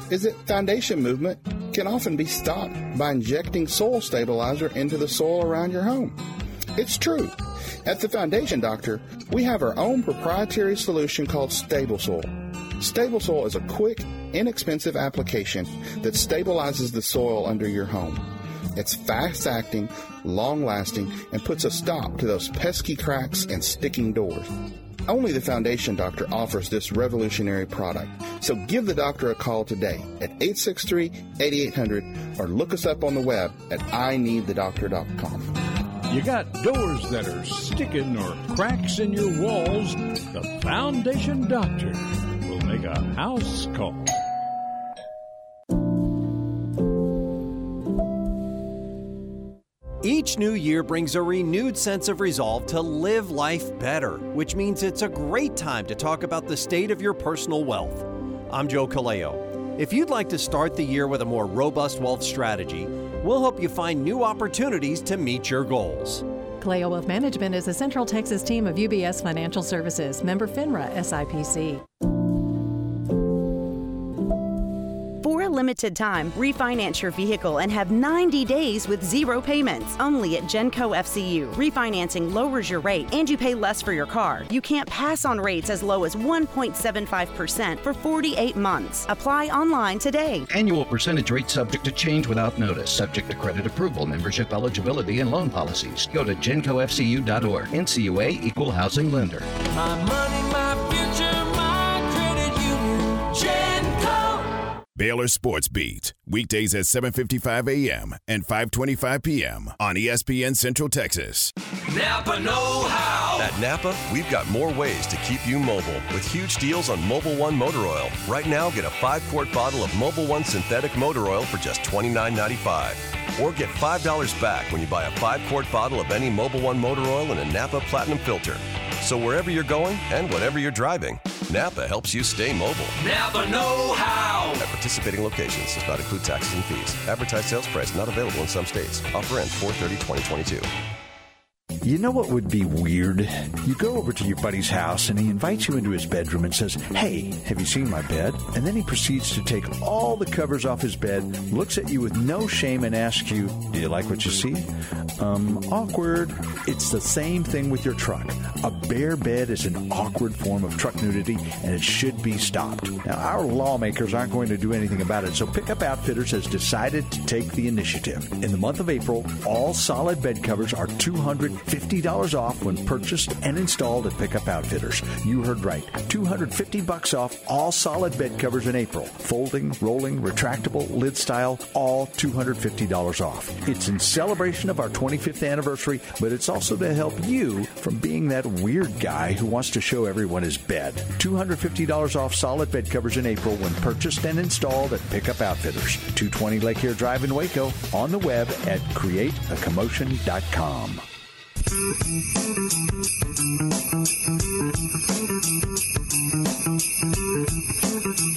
is that foundation movement can often be stopped by injecting soil stabilizer into the soil around your home. It's true. At the Foundation Doctor, we have our own proprietary solution called Stable Soil. Stable Soil is a quick, inexpensive application that stabilizes the soil under your home. It's fast acting, long lasting, and puts a stop to those pesky cracks and sticking doors. Only the Foundation Doctor offers this revolutionary product. So give the doctor a call today at 863 8800 or look us up on the web at ineedthedoctor.com. You got doors that are sticking or cracks in your walls? The Foundation Doctor will make a house call. Each new year brings a renewed sense of resolve to live life better, which means it's a great time to talk about the state of your personal wealth. I'm Joe Kaleo. If you'd like to start the year with a more robust wealth strategy, we'll help you find new opportunities to meet your goals. Kaleo Wealth Management is a Central Texas team of UBS Financial Services, member FINRA SIPC. Limited time, refinance your vehicle and have 90 days with zero payments. Only at Genco FCU. Refinancing lowers your rate and you pay less for your car. You can't pass on rates as low as 1.75% for 48 months. Apply online today. Annual percentage rate subject to change without notice, subject to credit approval, membership eligibility, and loan policies. Go to gencofcu.org. NCUA Equal Housing Lender. My money, my Baylor Sports Beat, weekdays at 7:55 a.m. and 5:25 p.m. on ESPN Central Texas. Napa Know How. At Napa, we've got more ways to keep you mobile with huge deals on Mobil One motor oil. Right now, get a 5 quart bottle of Mobil One synthetic motor oil for just $29.95. Or get $5 back when you buy a 5 quart bottle of any Mobil One motor oil and a Napa Platinum filter. So wherever you're going and whatever you're driving, Napa helps you stay mobile. Napa Know How. At participating locations does not include taxes and fees. Advertised sales price not available in some states. Offer ends 430-2022. You know what would be weird? You go over to your buddy's house and he invites you into his bedroom and says, Hey, have you seen my bed? And then he proceeds to take all the covers off his bed, looks at you with no shame, and asks you, Do you like what you see? Um, awkward. It's the same thing with your truck. A bare bed is an awkward form of truck nudity and it should be stopped. Now, our lawmakers aren't going to do anything about it, so Pickup Outfitters has decided to take the initiative. In the month of April, all solid bed covers are 200 $50 off when purchased and installed at Pickup Outfitters. You heard right. 250 bucks off all solid bed covers in April. Folding, rolling, retractable, lid style, all $250 off. It's in celebration of our 25th anniversary, but it's also to help you from being that weird guy who wants to show everyone his bed. $250 off solid bed covers in April when purchased and installed at Pickup Outfitters. 220 Lake Air Drive in Waco. On the web at createacommotion.com. Thank you.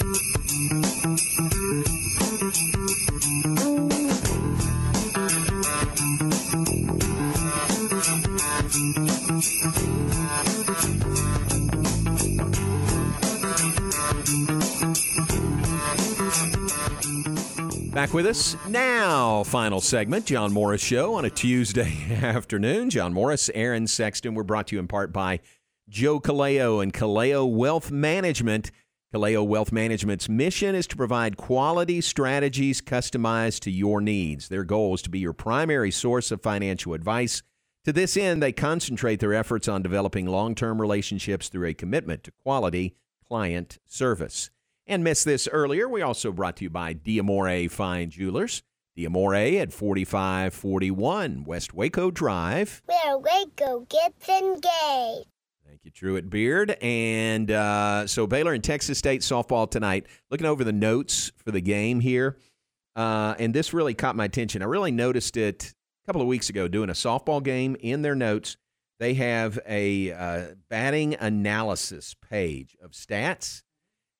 Back with us now. Final segment, John Morris Show on a Tuesday afternoon. John Morris, Aaron Sexton. We're brought to you in part by Joe Kaleo and Kaleo Wealth Management. Kaleo Wealth Management's mission is to provide quality strategies customized to your needs. Their goal is to be your primary source of financial advice. To this end, they concentrate their efforts on developing long term relationships through a commitment to quality client service. And missed this earlier, we also brought to you by Diamore Fine Jewelers. Diamore at 4541 West Waco Drive. Where Waco gets engaged. Thank you, Truett Beard. And uh, so Baylor and Texas State softball tonight. Looking over the notes for the game here. uh, and this really caught my attention. I really noticed it a couple of weeks ago doing a softball game. In their notes, they have a uh, batting analysis page of stats,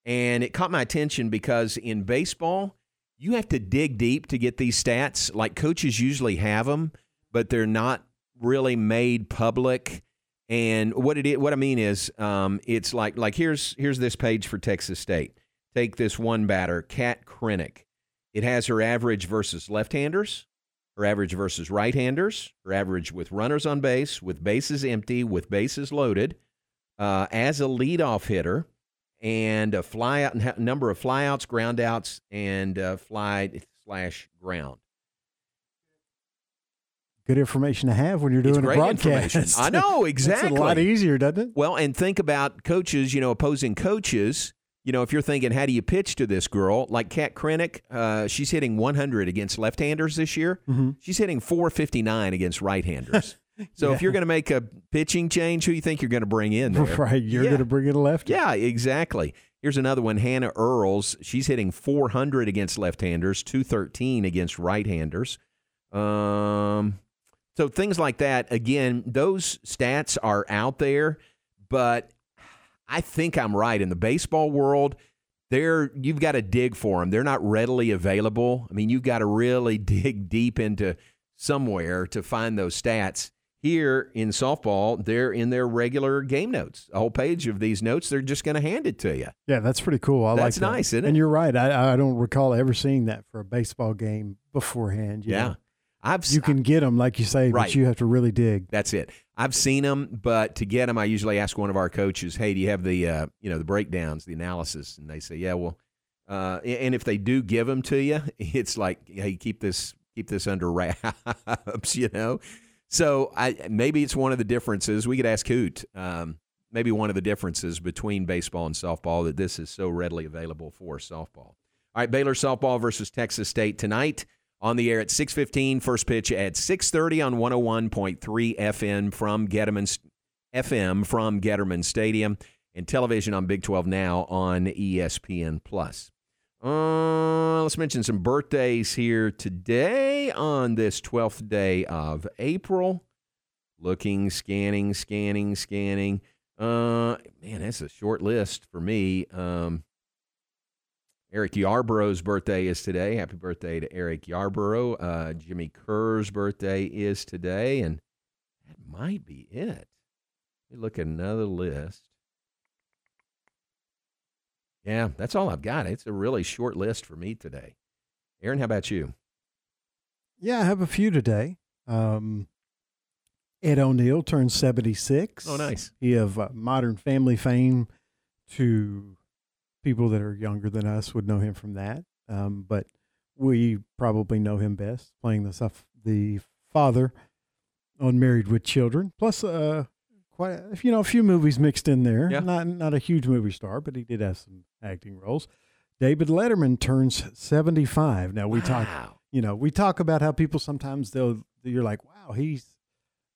and it caught my attention because in baseball, you have to dig deep to get these stats. Like coaches usually have them, but they're not really made public. And what it what I mean is, um, it's like like here's here's this page for Texas State. Take this one batter, Kat Krennick. It has her average versus left-handers, her average versus right-handers, her average with runners on base, with bases empty, with bases loaded, uh, as a leadoff hitter, and a fly out number of flyouts, groundouts, and uh, fly slash ground. Good information to have when you're doing It's a broadcast. I know exactly. It's a lot easier, doesn't it? Well, and think about coaches, you know, opposing coaches. You know, if you're thinking, how do you pitch to this girl? Like Kat Krennick, uh, she's hitting 100 against left-handers this year. Mhm. She's hitting 459 against right-handers. So if you're going to make a pitching change, who do you think you're going to bring in there? Right, you're Yeah. going to bring in a lefty. Yeah, exactly. Here's another one. Hannah Earls. She's hitting 400 against left-handers, 213 against right-handers. Um, so things like that. Again, those stats are out there, but I think I'm right in the baseball world. They're you've got to dig for them. They're not readily available. I mean, you've got to really dig deep into somewhere to find those stats. Here in softball, they're in their regular game notes. A whole page of these notes, they're just going to hand it to you. Yeah, that's pretty cool. I like that. That's nice, isn't it? And you're right. I, I don't recall ever seeing that for a baseball game beforehand. you Yeah. know. I've you can get them like you say, Right. but you have to really dig. That's it. I've seen them, but to get them, I usually ask one of our coaches, "Hey, do you have the uh, you know the breakdowns, the analysis?" And they say, "Yeah." Well, uh, and if they do give them to you, it's like, "Hey, keep this keep this under wraps," you know. So I maybe it's one of the differences. We could ask Hoot. Um, maybe one of the differences between baseball and softball that this is so readily available for softball. All right, Baylor softball versus Texas State tonight on the air at 6:15. First pitch at 6:30 on 101.3 FM from Getterman FM from Getterman Stadium and television on Big 12 now on ESPN Plus. Uh, let's mention some birthdays here today on this 12th day of April. Looking, scanning, scanning, scanning. Uh, man, that's a short list for me. Um, Eric Yarborough's birthday is today. Happy birthday to Eric Yarborough. Uh, Jimmy Kerr's birthday is today, and that might be it. Let me look at another list. Yeah, that's all I've got. It's a really short list for me today. Aaron, how about you? Yeah, I have a few today. Um, Ed O'Neill turned 76. Oh, nice. He of uh, modern family fame to people that are younger than us would know him from that. Um, but we probably know him best playing the the father on Married with Children. Plus, uh, quite a, you know a few movies mixed in there. Yeah. Not not a huge movie star, but he did have some acting roles. David Letterman turns 75. Now we talk you know, we talk about how people sometimes they'll you're like, "Wow, he's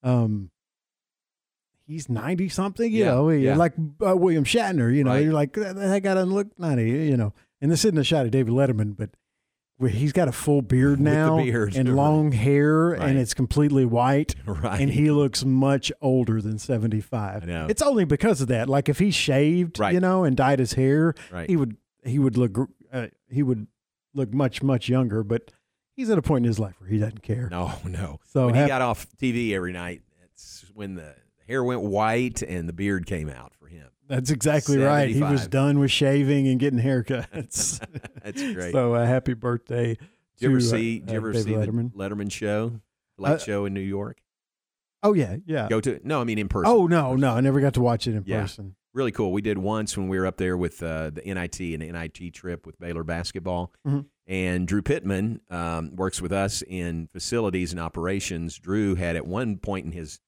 um he's 90 something, you Yeah, know, yeah. like uh, William Shatner, you know. Right. You're like that, that guy doesn't look 90, you know. And this isn't a shot at David Letterman, but he's got a full beard now beard, and right. long hair Right. and it's completely white Right. and he looks much older than 75 I know. it's only because of that like if he shaved Right. you know and dyed his hair Right. he would he would look uh, he would look much much younger but he's at a point in his life where he doesn't care No, no. So when he got off TV every night, that's when the hair went white and the beard came out for him. That's exactly right he was done with shaving and getting haircuts That's great. so uh, happy birthday Did you ever uh, see? Did you uh, ever David see Letterman. the Letterman show, Late Uh, Show in New York? oh yeah yeah Go to no, I mean in person. oh no no i never got to watch it in Yeah. person really cool. We did once when we were up there with uh, the NIT and the NIT trip with Baylor basketball. Mhm. And Drew Pittman um, works with us in facilities and operations. Drew had at one point in his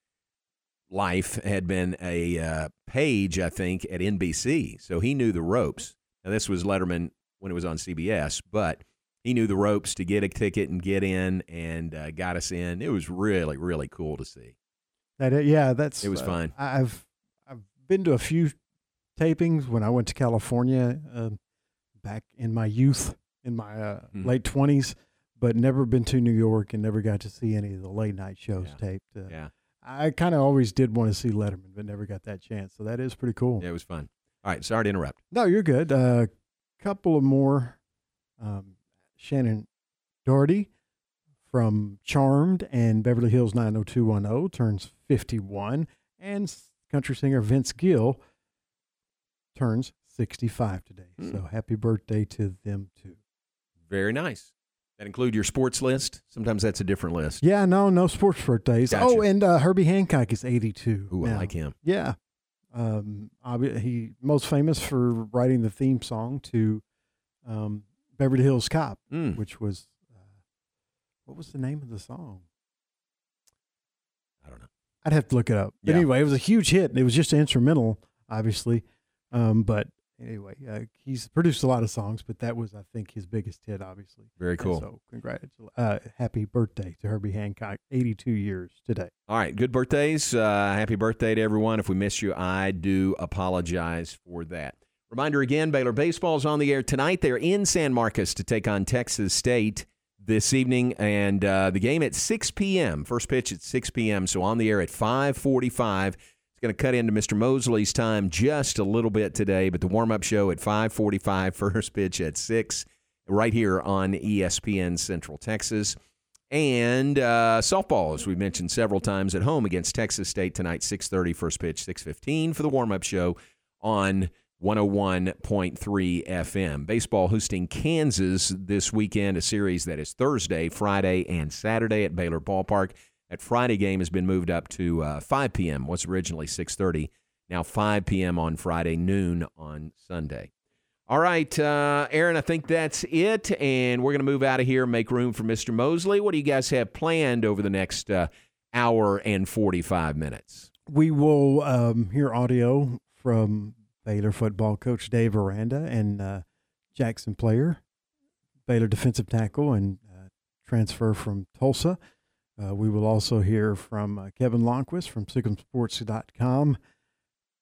life had been a uh, page, I think, at NBC, so he knew the ropes. Now this was Letterman when it was on CBS, but he knew the ropes to get a ticket and get in, and uh, got us in. It was really, really cool to see. That uh, yeah, that's It was uh, fun. I've I've been to a few tapings when I went to California uh, back in my youth in my uh, Mhm. late twenties, but never been to New York and never got to see any of the late night shows taped. Uh, Yeah. I kind of always did want to see Letterman, but never got that chance. So that is pretty cool. Yeah, it was fun. All right, sorry to interrupt. No, you're good. A uh, couple of more. Um, Shannen Doherty from Charmed and Beverly Hills 90210 turns 51, and country singer Vince Gill turns 65 today. So happy birthday to them too. Very nice. That include your sports list? Sometimes that's a different list. Yeah, no, no sports birthdays. Gotcha. Oh, and uh, Herbie Hancock is 82. Ooh, I like him. Yeah. Um, he most famous for writing the theme song to um, Beverly Hills Cop, Mm. which was uh, what was the name of the song? I don't know. I'd have to look it up. But Yeah. anyway, it was a huge hit. And it was just instrumental, obviously. Um, but anyway, uh, he's produced a lot of songs, but that was, I think, his biggest hit, obviously. Very And cool. So, congratulations. Uh, happy birthday to Herbie Hancock, 82 years today. All right, good birthdays. Uh, happy birthday to everyone. If we missed you, I do apologize for that. Reminder again Baylor Baseball is on the air tonight. They're in San Marcos to take on Texas State this evening, and uh, the game at 6 p.m. First pitch at 6 p.m., so on the air at 545. Going to cut into Mr. Mosley's time just a little bit today, but the warm-up show at 545, first pitch at 6, right here on ESPN Central Texas. And uh, softball, as we mentioned several times, at home against Texas State tonight, 6.30, first pitch, 6.15 for the warm-up show on 101.3 FM. Baseball hosting Kansas this weekend, a series that is Thursday, Friday, and Saturday at Baylor Ballpark. That Friday game has been moved up to uh, 5 p.m., was originally 6.30, now 5 p.m. on Friday, noon on Sunday. All right, uh, Aaron, I think that's it. And we're going to move out of here and make room for Mr. Mosley. What do you guys have planned over the next uh, hour and 45 minutes? We will um, hear audio from Baylor football coach Dave Aranda and uh, Jackson Player, Baylor defensive tackle and uh, transfer from Tulsa. Uh, we will also hear from uh, Kevin Lonnquist from SicEmSports.com.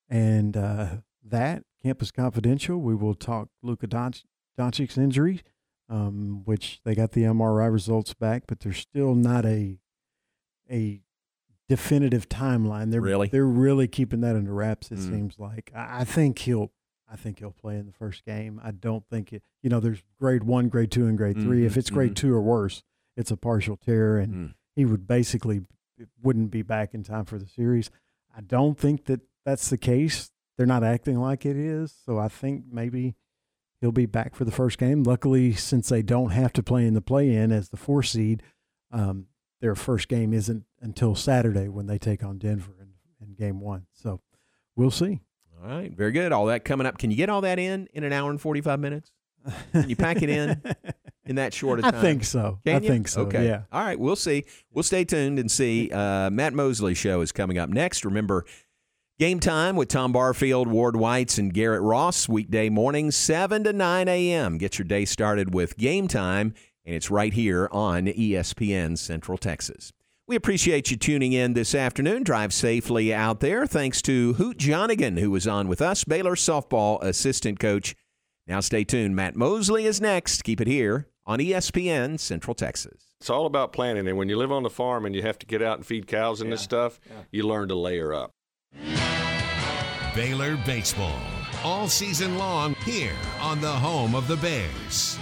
And uh, that, Campus Confidential, we will talk Luka Donch- Doncic's injury, um, which they got the MRI results back, but there's still not a a definitive timeline. They're Really? they're really keeping that under wraps. It Mm. seems like I, I think he'll I think he'll play in the first game. I don't think it. You know, there's grade one, grade two, and grade three. If Mhm, it's grade mhm. two or worse, it's a partial tear, and Mm. He would basically wouldn't be back in time for the series. I don't think that that's the case. They're not acting like it is, so I think maybe he'll be back for the first game. Luckily, since they don't have to play in the play-in as the four seed, um, their first game isn't until Saturday when they take on Denver in, in game one. So we'll see. All right, very good. All that coming up. Can you get all that in in an hour and 45 minutes? Can you pack it in in that short a I time? I think so. Can I you? think so, Okay. yeah. All right, we'll see. We'll stay tuned and see. Uh, Matt Mosley show is coming up next. Remember, game time with Tom Barfield, Ward Whites, and Garrett Ross weekday mornings, seven to nine a.m. Get your day started with game time, and it's right here on ESPN Central Texas. We appreciate you tuning in this afternoon. Drive safely out there. Thanks to Hoot Johnigan, who was on with us, Baylor softball assistant coach. Now stay tuned. Matt Mosley is next. Keep it here on ESPN Central Texas. It's all about planning. And when you live on the farm and you have to get out and feed cows and this stuff, you learn to layer up. Baylor Baseball, all season long here on the home of the Bears.